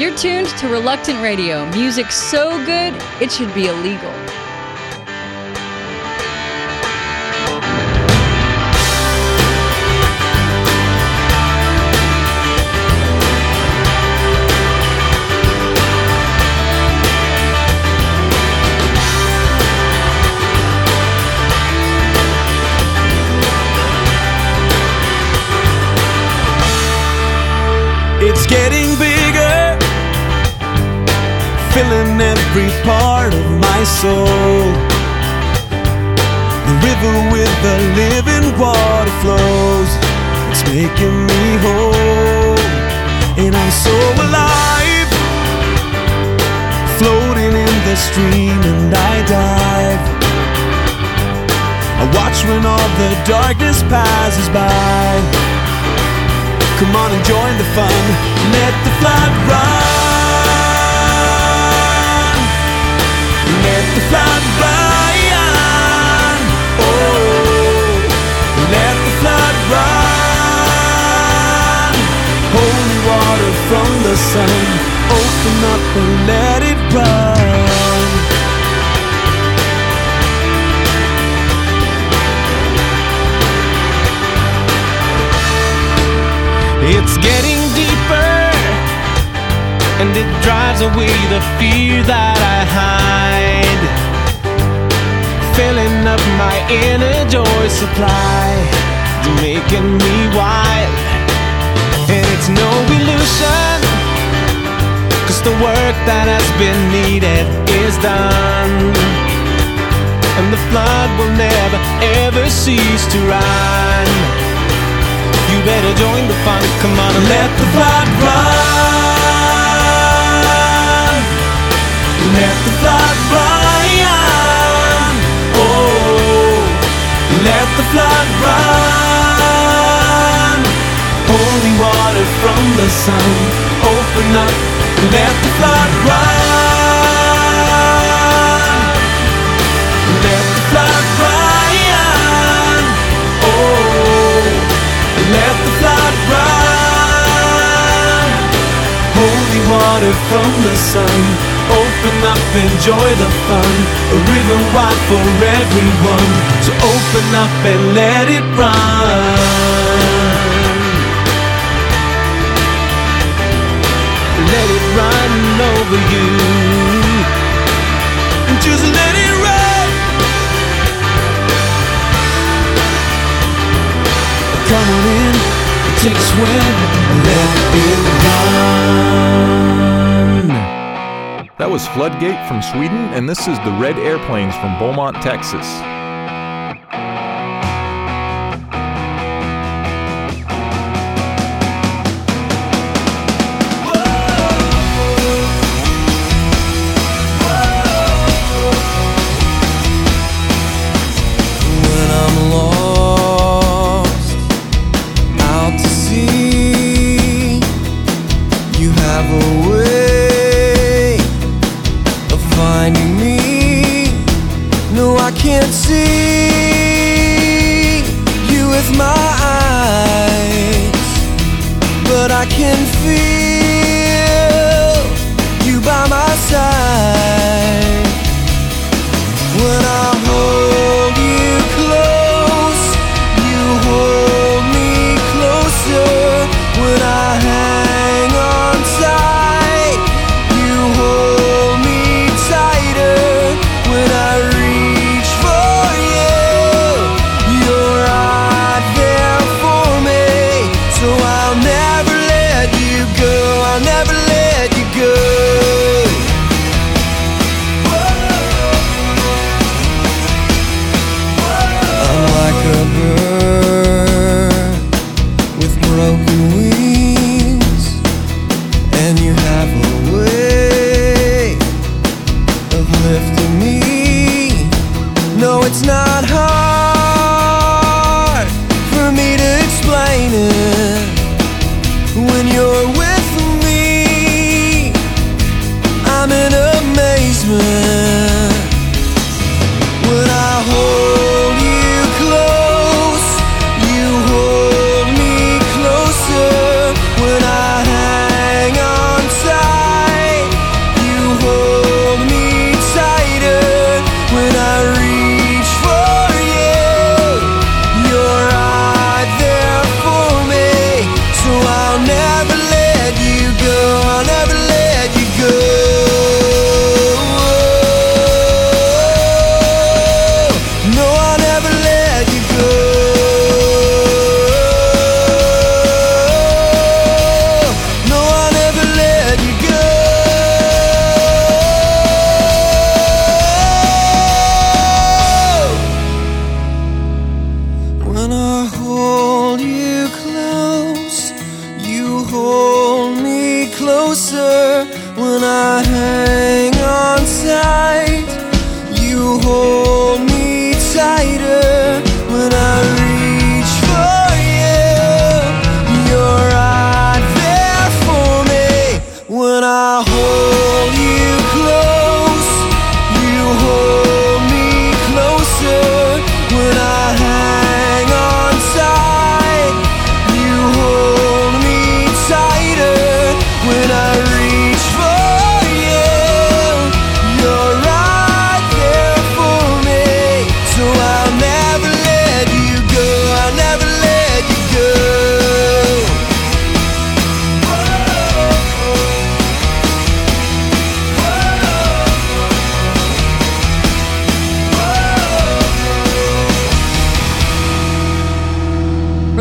You're tuned to Reluctant Radio. Music so good, it should be illegal. My soul. The river with the living water flows. It's making me whole, and I'm so alive, floating in the stream, and I dive. I watch when all the darkness passes by. Come on and join the fun. Let the flood run. Sun. Open up and let it run. It's getting deeper, and it drives away the fear that I hide. Filling up my inner joy supply, making me wild. And it's no illusion, cause the work that has been needed is done. And the flood will never ever cease to run. You better join the fun. Come on and let the flood run. Let the flood run. Oh, let the flood run. Holy water from the sun. Open up. Let the flood run. Let the flood run. Oh. Let the flood run. Holy water from the sun. Open up, enjoy the fun. A river wide for everyone. So open up and let it run. Over you. Just let it. Come on in, take a swim, let it run. That was Floodgate from Sweden, and this is the Red Airplanes from Beaumont, Texas. Feel you by my side. shining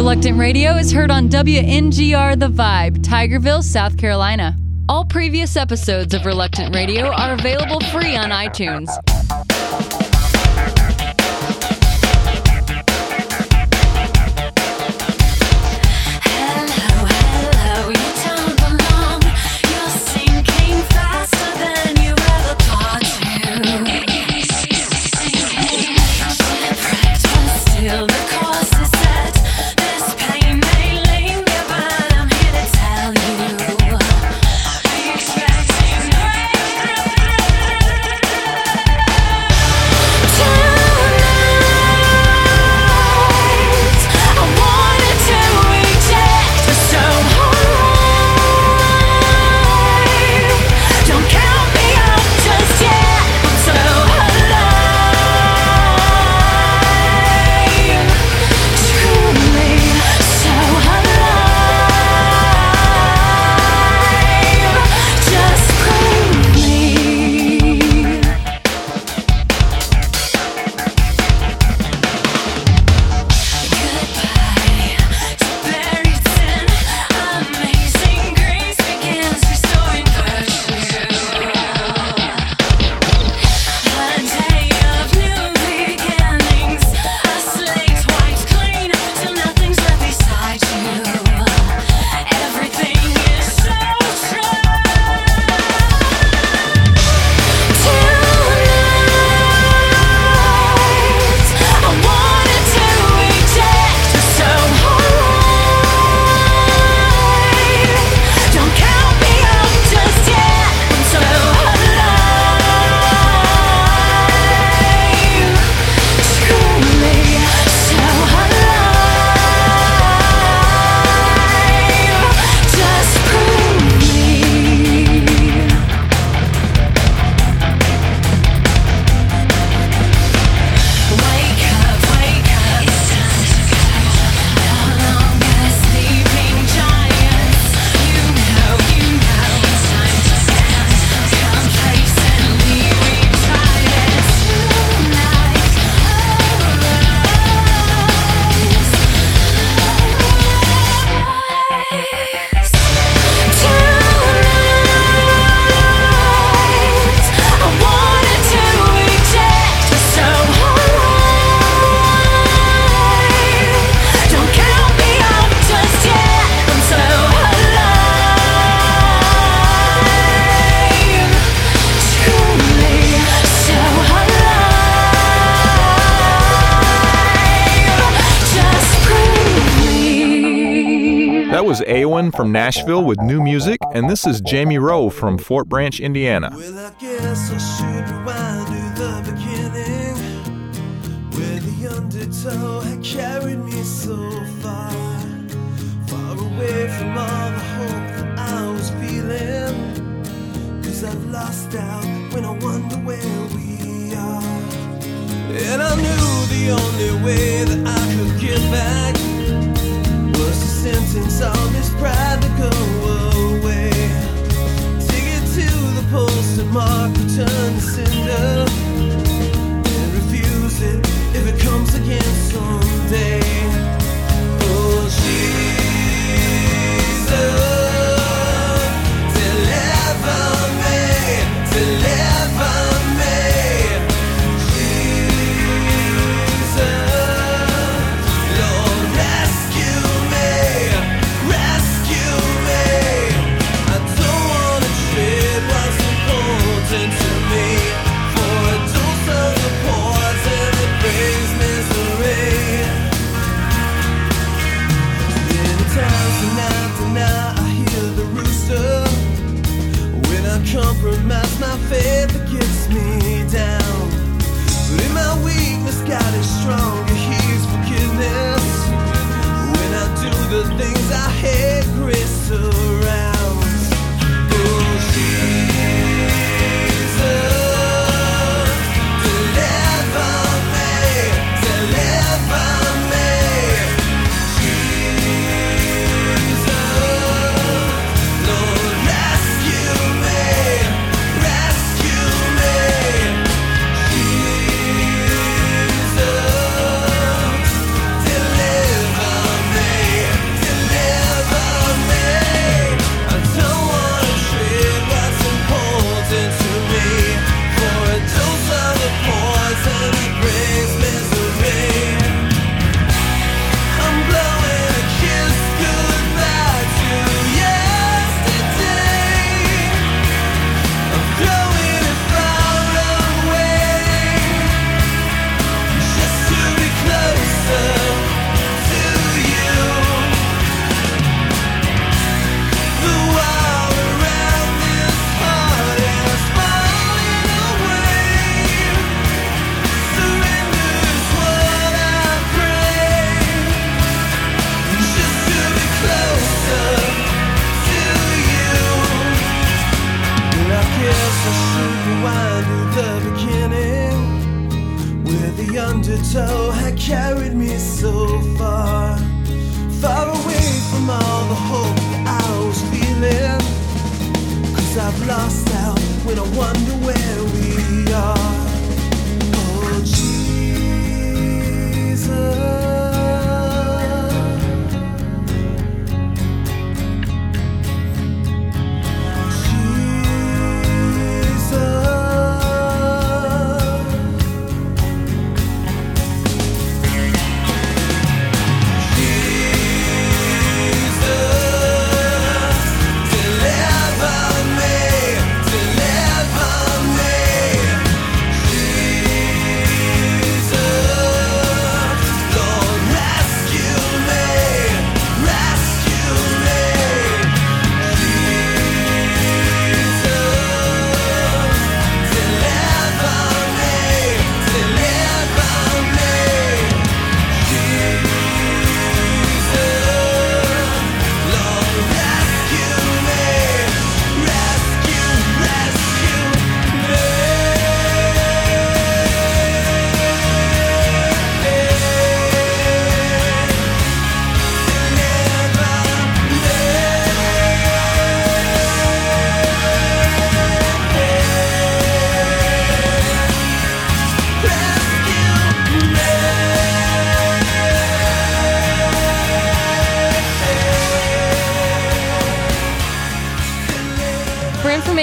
Reluctant Radio is heard on WNGR The Vibe, Tigerville, South Carolina. All previous episodes of Reluctant Radio are available free on iTunes. is Awen from Nashville with new music, and this is Jamie Rowe from Fort Branch, Indiana. Well, I away from all the hope that I was feeling. Cause I've lost out when I wonder where we are. And I knew the only way that I could get back sentence all this pride to go away. Ticket to the post and mark return to sender. And refuse it if it comes again soon.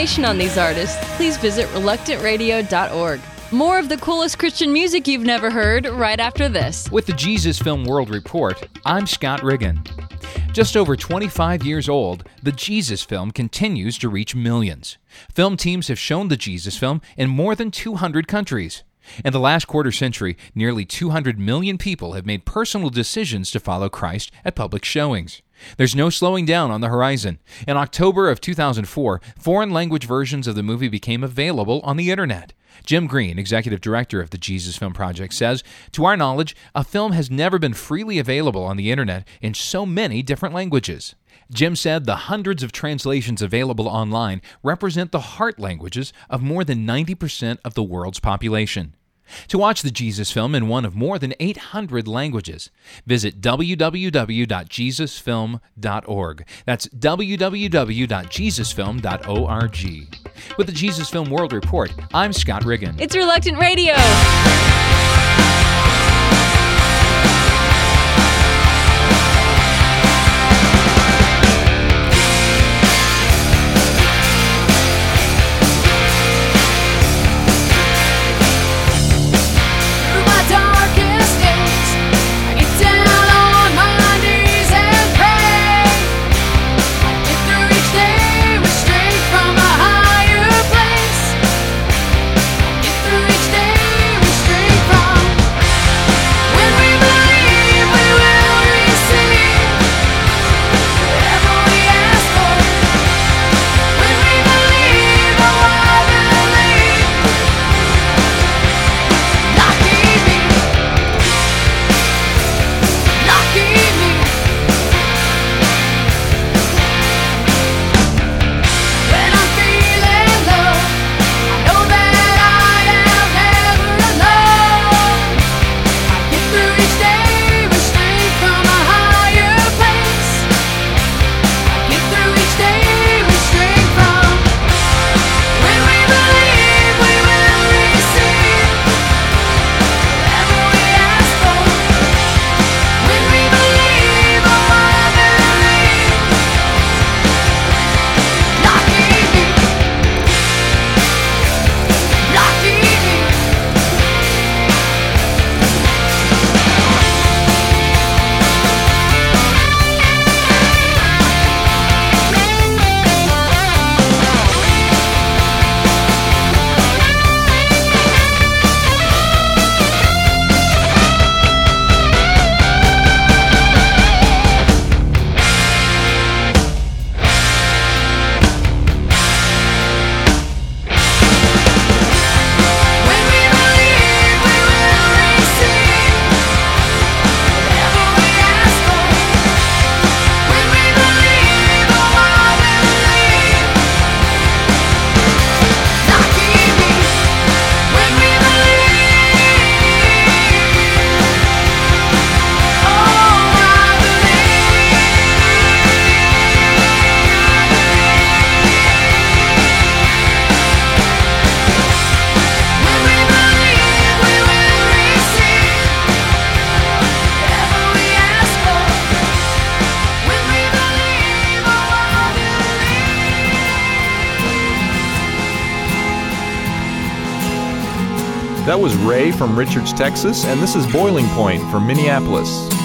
Information on these artists, please visit reluctantradio.org. More of the coolest Christian music you've never heard right after this. With the Jesus Film World Report, I'm Scott Riggin. Just over 25 years old, the Jesus film continues to reach millions. Film teams have shown the Jesus film in more than 200 countries. In the last quarter century, nearly 200 million people have made personal decisions to follow Christ at public showings. There's no slowing down on the horizon. In October of 2004, foreign language versions of the movie became available on the internet. Jim Green, executive director of the Jesus Film Project, says To our knowledge, a film has never been freely available on the internet in so many different languages. Jim said the hundreds of translations available online represent the heart languages of more than 90% of the world's population. To watch the Jesus film in one of more than 800 languages, visit www.jesusfilm.org. That's www.jesusfilm.org. With the Jesus Film World Report, I'm Scott Riggin. It's Reluctant Radio. That was Ray from Richards, Texas, and this is Boiling Point from Minneapolis.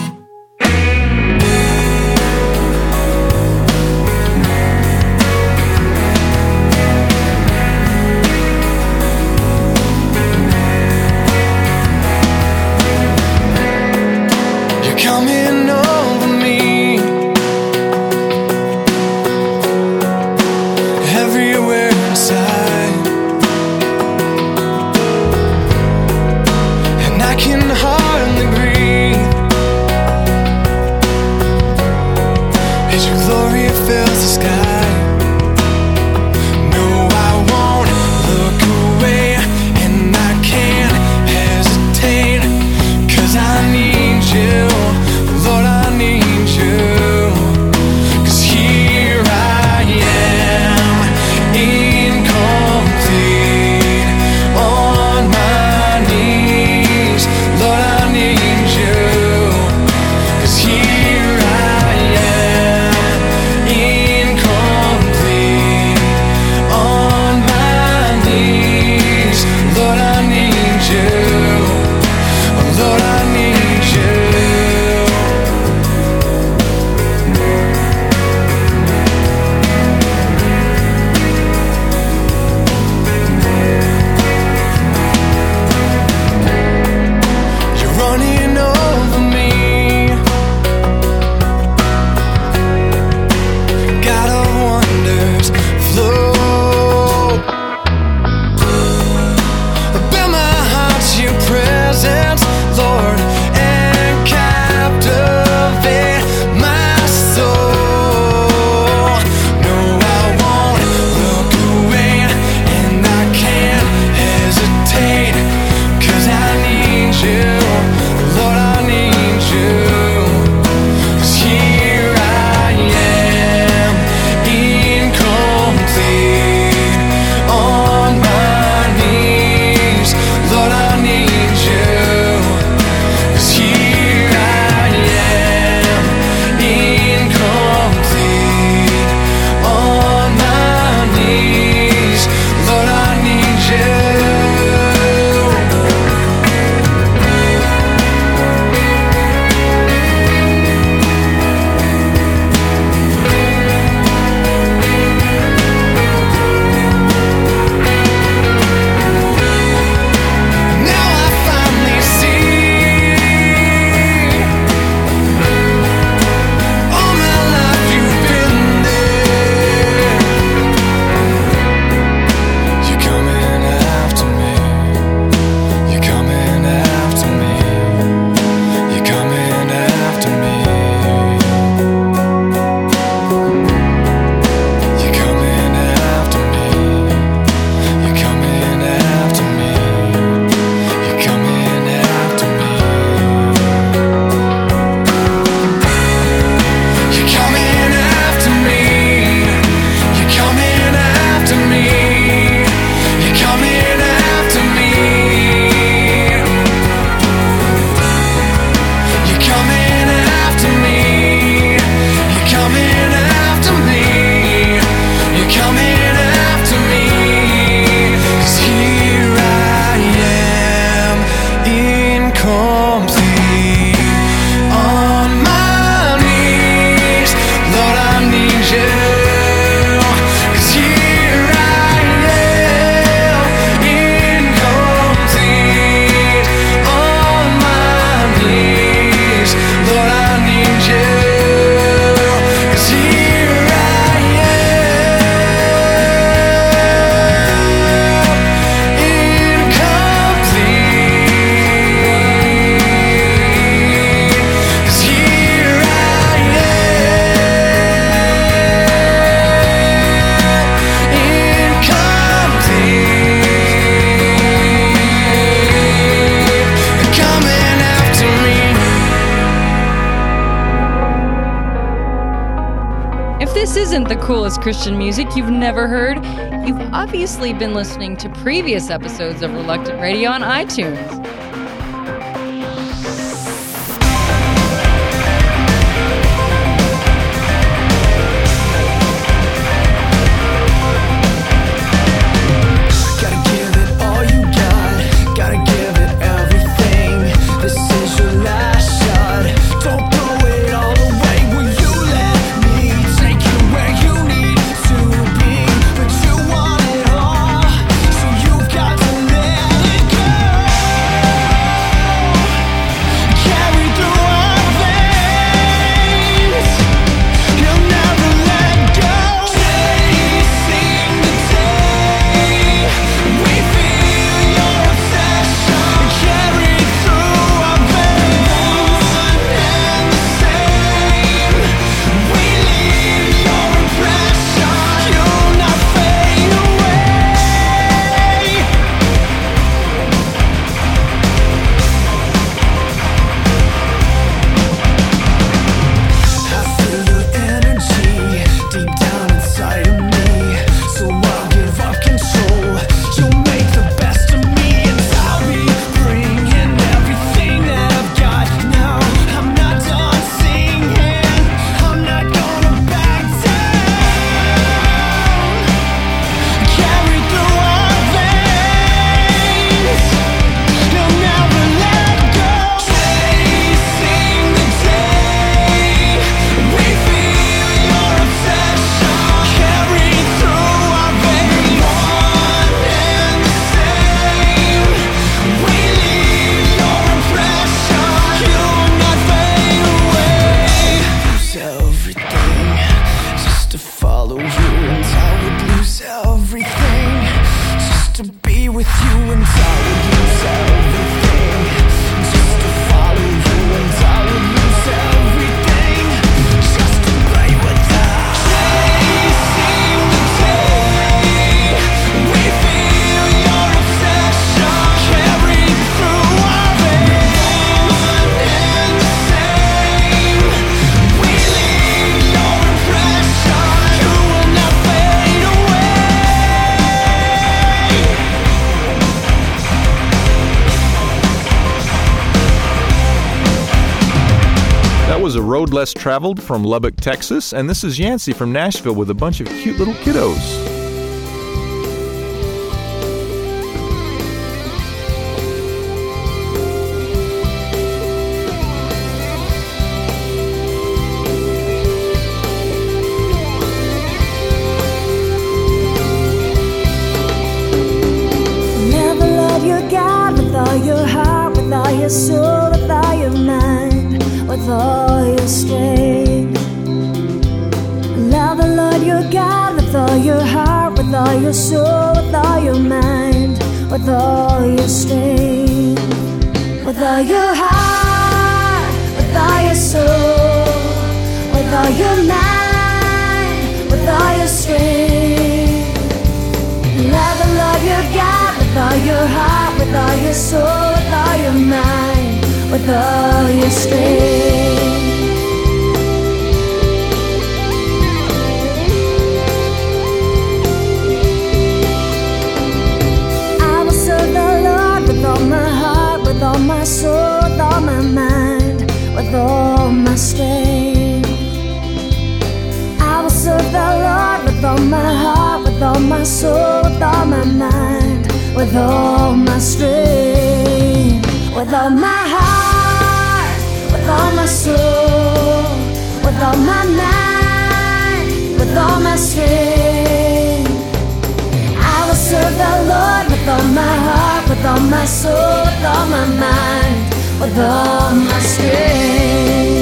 the coolest Christian music you've never heard? You've obviously been listening to previous episodes of Reluctant Radio on iTunes. Was A Road Less Traveled from Lubbock, Texas, and this is Yancey from Nashville with a bunch of cute little kiddos. With all your mind, with all your strength. I will serve the Lord with all my heart, with all my soul, with all my mind, with all my strength. I will serve the Lord with all my heart, with all my soul, with all my mind, with all my strength. With all my heart, with all my soul, with all my mind, with all my strength. I will serve the Lord with all my heart, with all my soul, with all my mind, with all my strength.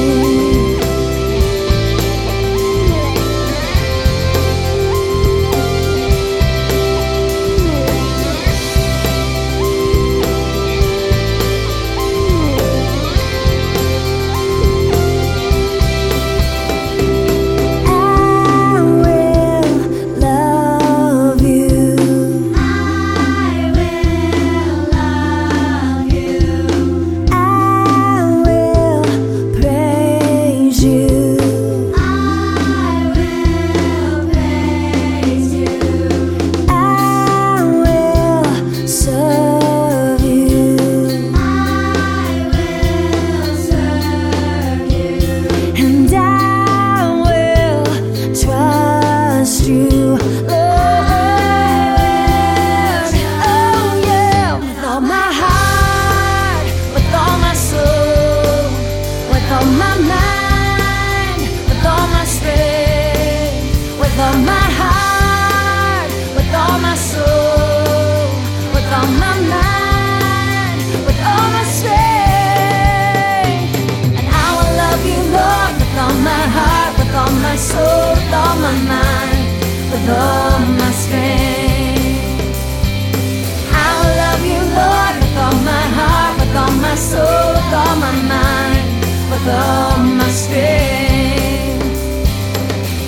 All my strength.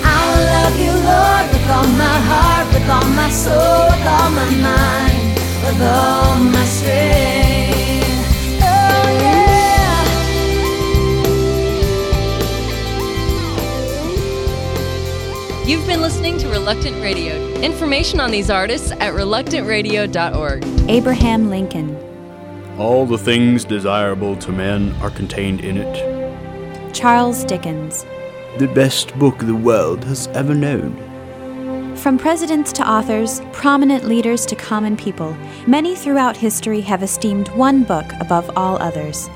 I will love you, Lord, with all my heart, with all my soul, with all my mind, with all my strength. Oh yeah. You've been listening to Reluctant Radio. Information on these artists at reluctantradio.org. Abraham Lincoln, All the things desirable to men are contained in it. Charles Dickens. The best book the world has ever known. From presidents to authors, prominent leaders to common people, many throughout history have esteemed one book above all others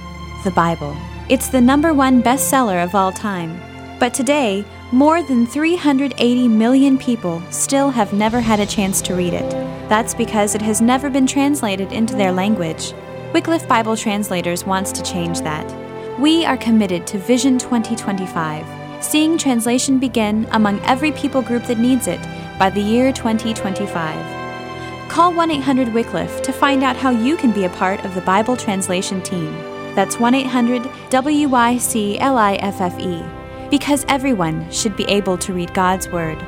the Bible. It's the number one bestseller of all time. But today, more than 380 million people still have never had a chance to read it. That's because it has never been translated into their language. Wycliffe Bible Translators wants to change that. We are committed to Vision 2025, seeing translation begin among every people group that needs it by the year 2025. Call 1 800 Wycliffe to find out how you can be a part of the Bible translation team. That's 1 800 W Y C L I F F E, because everyone should be able to read God's Word.